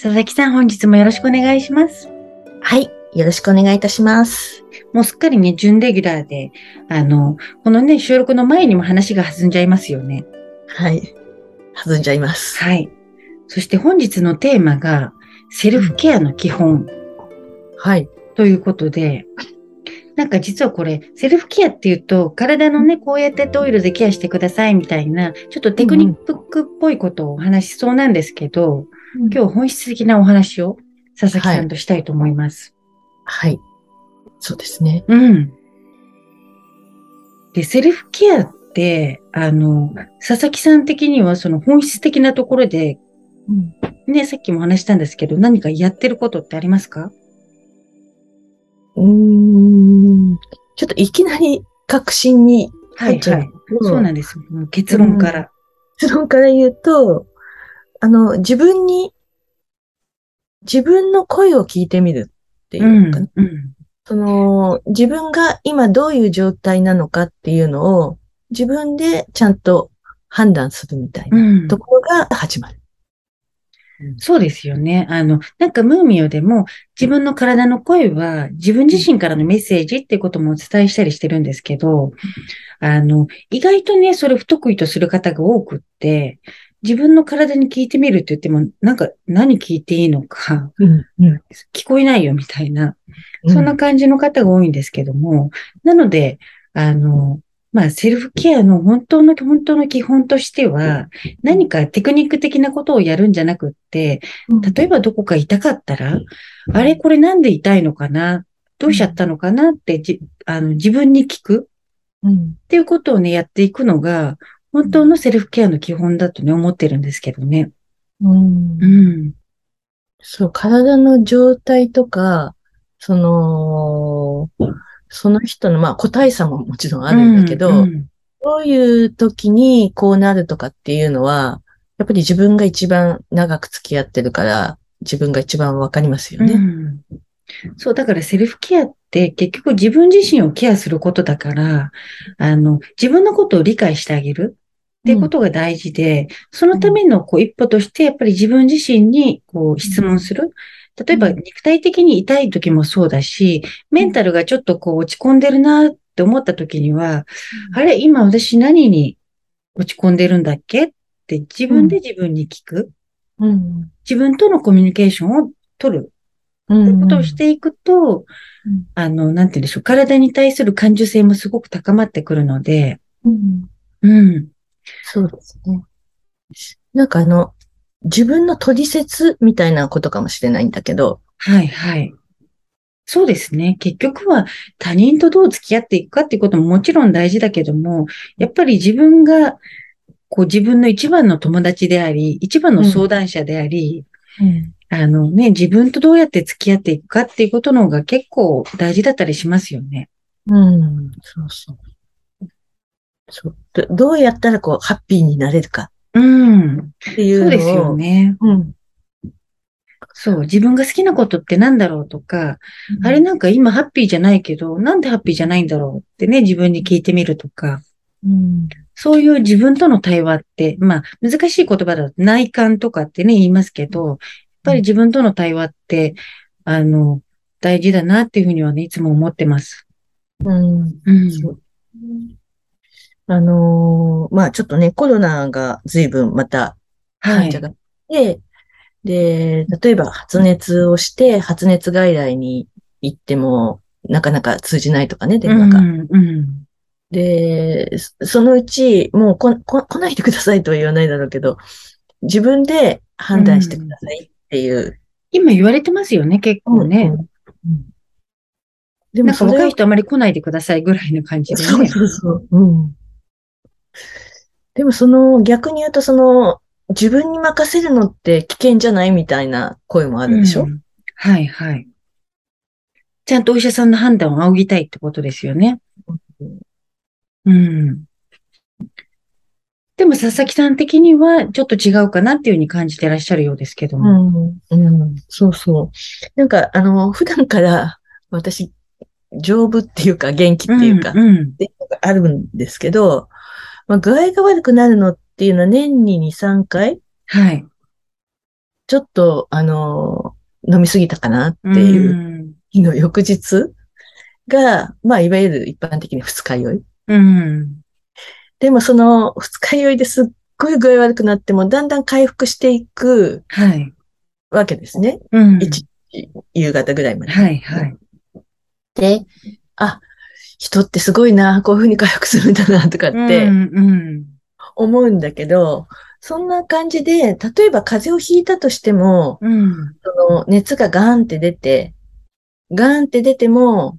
佐々木さん本日もよろしくお願いしますはい。よろしくお願いいたします。もうすっかりね、準レギュラーで、あの、このね、収録の前にも話が弾んじゃいますよね。はい。弾んじゃいます。はい。そして本日のテーマが、セルフケアの基本はい。ということで、なんか実はこれ、セルフケアっていうと、体のね、こうやってオイルでケアしてくださいみたいな、ちょっとテクニックっぽいことをお話しそうなんですけど、今日本質的なお話を佐々木さんとしたいと思います。はい。そうですね。うん。で、セルフケアって、あの、佐々木さん的にはその本質的なところで、うん。ね、さっきも話したんですけど、何かやってることってありますか？うーん。ちょっといきなり確信に入っちゃう。そうなんです結論から。結論から言うと、あの、自分に、自分の声を聞いてみるっていうのかな。うん。その、自分が今どういう状態なのかっていうのを、自分でちゃんと判断するみたいなうんところが始まる。そうですよね。あの、なんかムーミオでも自分の体の声は自分自身からのメッセージっていうこともお伝えしたりしてるんですけど、あの、意外とね、それ不得意とする方が多くって、自分の体に聞いてみるって言っても、なんか何聞いていいのか、うん。うん。聞こえないよみたいな、そんな感じの方が多いんですけども、なので、あの、まあ、セルフケアの本当の、本当の基本としては、何かテクニック的なことをやるんじゃなくって、例えばどこか痛かったら、あれこれなんで痛いのかなどうしちゃったのかなってじあの自分に聞くうん。っていうことをね、やっていくのが、本当のセルフケアの基本だとね、思ってるんですけどね。うんう。ん。そう、体の状態とか、その、その人の、まあ、個体差ももちろんあるんだけど、うんどういう時にこうなるとかっていうのは、やっぱり自分が一番長く付き合ってるから、自分が一番わかりますよね。うんそう、だからセルフケアって結局自分自身をケアすることだから、あの、自分のことを理解してあげるっていうことが大事で、そのためのこう一歩としてやっぱり自分自身にこう質問する。例えばうん肉体的に痛い時もそうだし、メンタルがちょっとこう落ち込んでるなって思った時には、あれ、今私何に落ち込んでるんだっけ？って自分で自分に聞く。うん。自分とのコミュニケーションを取る。うん。ということをしていくと、うんあの、なんて言うんでしょう、体に対する感受性もすごく高まってくるので、うん。うん。そうですね。なんかあの、自分の取説みたいなことかもしれないんだけど、はいはい。そうですね。結局は他人とどう付き合っていくかっていうことももちろん大事だけども、やっぱり自分が、こう自分の一番の友達であり、一番の相談者であり、あのね、自分とどうやって付き合っていくかっていうことの方が結構大事だったりしますよね。うん。そうそう。そう。どどうやったらこう、ハッピーになれるかうん。っていうのを。そうですよね。うん。そう、自分が好きなことってなんだろうとか、あれなんか今ハッピーじゃないけど、なんでハッピーじゃないんだろうってね、自分に聞いてみるとか、うん。そういう自分との対話って、まあ難しい言葉だと内観とかってね、言いますけど、ぱり自分との対話って、あの、大事だなっていうふうにはね、いつも思ってます。うん。うん。あのーまあちょっとね、コロナが随分またはい患者。がいて、で、例えば発熱をして、発熱外来に行っても、なかなか通じないとかね、電話が。うん、うん。で、そそのうち、もうここ来ないでくださいとは言わないだろうけど、自分で判断してくださいっていう。今言われてますよね、結構ね。うんでなんかもそれを若い人あまり来ないでくださいぐらいの感じでそうね。そうそう。うん。でもその逆に言うとその自分に任せるのって危険じゃないみたいな声もあるでしょ、うんはい、はい。ちゃんとお医者さんの判断を仰ぎたいってことですよね。うん。でも、佐々木さん的には、ちょっと違うかなっていうふうに感じてらっしゃるようですけども。うん、うん、そうそう。なんか、あの、普段から私、丈夫っていうか元気っていうか、うん、うん。あるんですけど、まあ、具合が悪くなるのっていうのは年に2、3回、はい。ちょっと、あの、飲みすぎたかなっていううん。日の翌日が、まあ、いわゆる一般的に二日酔い。うん。でもその二日酔いですっごい具合悪くなっても、だんだん回復していくはい。わけですね。うん。一時夕方ぐらいまで。はい、はい。で、あ、人ってすごいな、こういうふうに回復するんだな、とかってうん、うん。思うんだけど、そんな感じで、例えば風邪をひいたとしても、うん。その熱がガーンって出て、ガーンって出ても、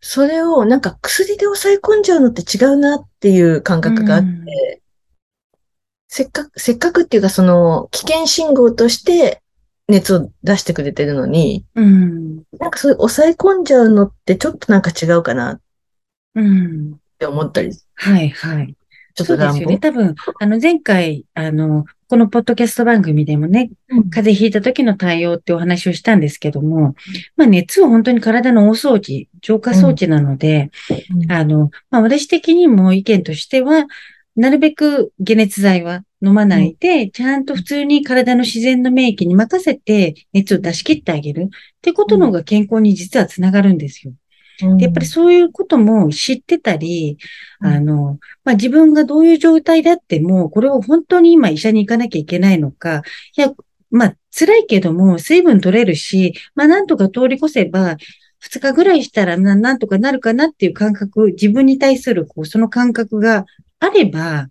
それをなんか薬で抑え込んじゃうのって違うなっていう感覚があって、うんせっかく、せっかくっていうかその危険信号として熱を出してくれてるのに、うん。なんかそういう抑え込んじゃうのってちょっとなんか違うかなっうん。て思ったり、はい、はい。ちょっとそうですよね。。多分、あの、前回、あの、このポッドキャスト番組でもね、うん。風邪ひいた時の対応ってお話をしたんですけども、まあ熱は本当に体の大掃除、浄化装置なので、うん。あの、まあ私的にも意見としては、なるべく解熱剤は飲まないで、ちゃんと普通に体の自然の免疫に任せて熱を出し切ってあげるってことの方が健康に実はつながるんですよ。でやっぱりそういうことも知ってたり、うん。あの、まあ、自分がどういう状態であっても、これを本当に今医者に行かなきゃいけないのか、いや、まあ、辛いけども、水分取れるし、まあ、なんとか通り越せば、二日ぐらいしたらな、なんとかなるかなっていう感覚、自分に対する、こう、その感覚があれば、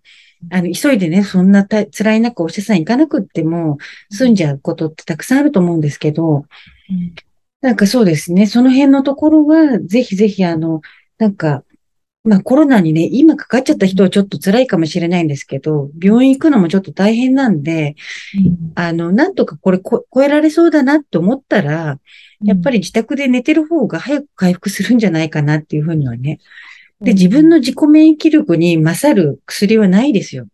あの、急いでね、そんなた辛い中お医者さん行かなくっても、済んじゃうことってたくさんあると思うんですけど、うんなんかそうですね。その辺のところは、ぜひぜひ、あの、なんか、まあコロナにね、今かかっちゃった人はちょっと辛いかもしれないんですけど、病院行くのもちょっと大変なんで、あの、なんとかこれこ超えられそうだなって思ったら、やっぱり自宅で寝てる方が早く回復するんじゃないかなっていうふうにはね。で、自分の自己免疫力に勝る薬はないですよ。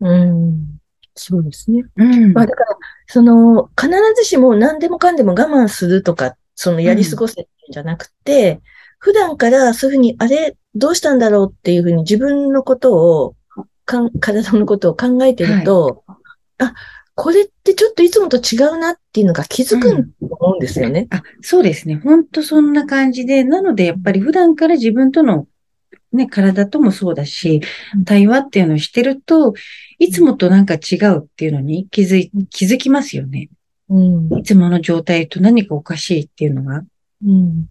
うん、そうですね。うん。まあだから、その、必ずしも何でもかんでも我慢するとか、そのやり過ごせじゃなくて、普段からそういうふうに、あれ、どうしたんだろうっていうふうに自分のことを、かん体のことを考えてると、あ、これってちょっといつもと違うなっていうのが気づくと思うんですよね。あ、そうですね。本当そんな感じで、なのでやっぱり普段から自分とのね、体ともそうだしうん、対話っていうのをしてると、いつもとなんか違うっていうのに気づい、気づきますよね。うん。いつもの状態と何かおかしいっていうのが。うん。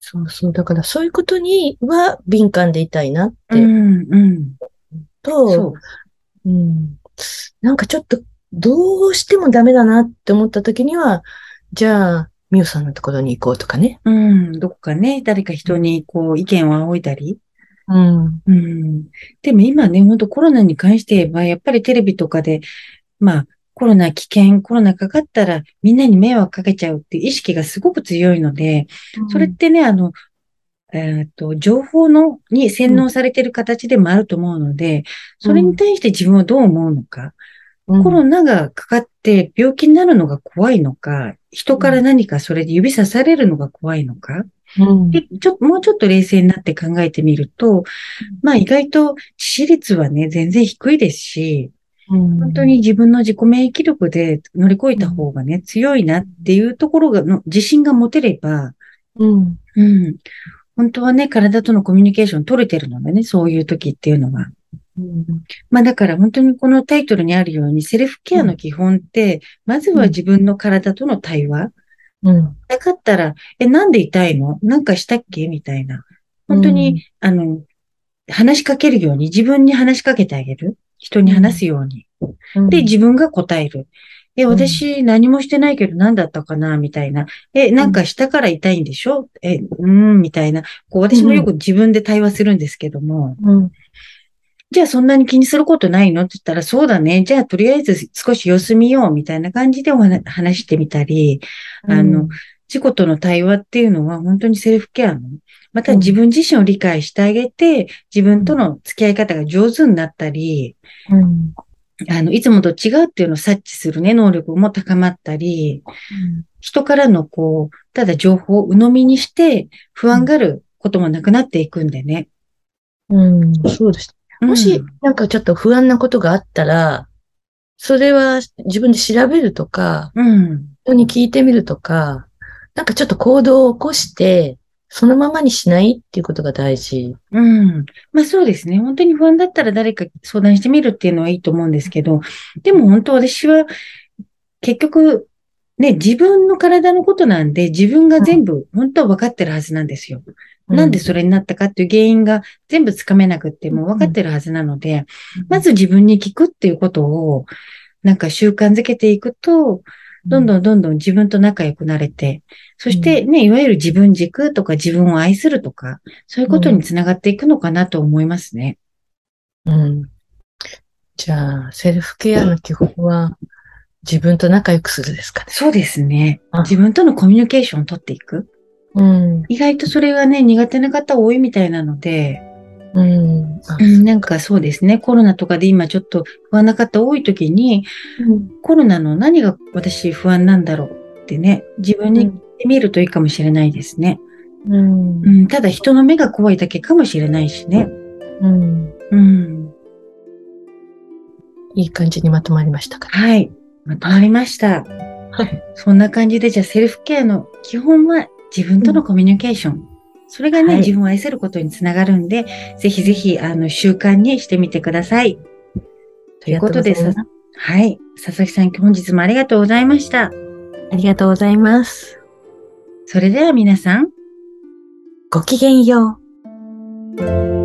そうそう。だからそういうことには敏感でいたいなって、うん、うん。と、そう。うん。なんかちょっと、どうしてもダメだなって思った時には、じゃあ、みおさんのところに行こうとかね。うん、どこかね、誰か人にこう意見を仰いだり。うん。うん。でも今ね、本当コロナに関して言えば、やっぱりテレビとかで、まあ、コロナ危険、コロナかかったらみんなに迷惑かけちゃうっていう意識がすごく強いので、それってね、あの、えっと、情報の、に洗脳されてる形でもあると思うので、それに対して自分はどう思うのか、うん、コロナがかかって病気になるのが怖いのか、人から何かそれで指さされるのが怖いのか、うん。でちょ、もうちょっと冷静になって考えてみると、まあ意外と致死率はね、全然低いですし、うん本当に、自分の自己免疫力で乗り越えた方がね、強いなっていうところが、の自信が持てれば、うん。うん。本当はね、体とのコミュニケーション取れてるのでね、そういう時っていうのは。うん。まあだから本当にこのタイトルにあるように、セルフケアの基本って、まずは自分の体との対話。うん。なかったら、え、なんで痛いの？なんかしたっけ？みたいな。本当に、あの、話しかけるように、自分に話しかけてあげる。人に話すように。うん、で、自分が答える。え、ん私何もしてないけど何だったかな？みたいな。え、なんかしたから痛いんでしょ？え、うーん、みたいな。こう、私もよく自分で対話するんですけども、うん。じゃあそんなに気にすることないの？って言ったら、そうだね。じゃあとりあえず少し様子見ようみたいな感じでお話話してみたり、あの、自己との対話っていうのは本当にセルフケアの、また自分自身を理解してあげて、自分との付き合い方が上手になったり、うん。あの、いつもと違うっていうのを察知するね、能力も高まったり、人からのこう、ただ情報を鵜呑みにして不安がることもなくなっていくんでね。うん。そうです。もし、なんかちょっと不安なことがあったら、それは自分で調べるとか、うん、人に聞いてみるとか、なんかちょっと行動を起こして、そのままにしないっていうことが大事。うん。まあそうですね。本当に不安だったら誰か相談してみるっていうのはいいと思うんですけど、でも本当私は結局、ね、自分の体のことなんで自分が全部本当は分かってるはずなんですよ。なんでそれになったかっていう原因が全部つかめなくっても分かってるはずなので、まず自分に聞くっていうことをなんか習慣づけていくと、どんどんどんどん自分と仲良くなれて、そしてね、いわゆる自分軸とか自分を愛するとか、そういうことにつながっていくのかなと思いますね。うん。じゃあ、セルフケアの基本は、自分と仲良くするですかね。そうですねあ。自分とのコミュニケーションを取っていく。うん。意外とそれがね、苦手な方多いみたいなので、うん。なんかそうですね、コロナとかで今ちょっと不安な方多い時に、コロナの何が私不安なんだろうってね、自分に聞いてみるといいかもしれないですね。うん。うん、ただ人の目が怖いだけかもしれないしね。うん。うん。いい感じにまとまりましたかね。はい。まとまりました。はい。そんな感じで、じゃあセルフケアの基本は自分とのコミュニケーション。それがね、はい自分を愛せることにつながるんで、ぜひぜひ、あの、習慣にしてみてください。ということでとはい。佐々木さん、本日もありがとうございました。ありがとうございます。それでは皆さん、ごきげんよう。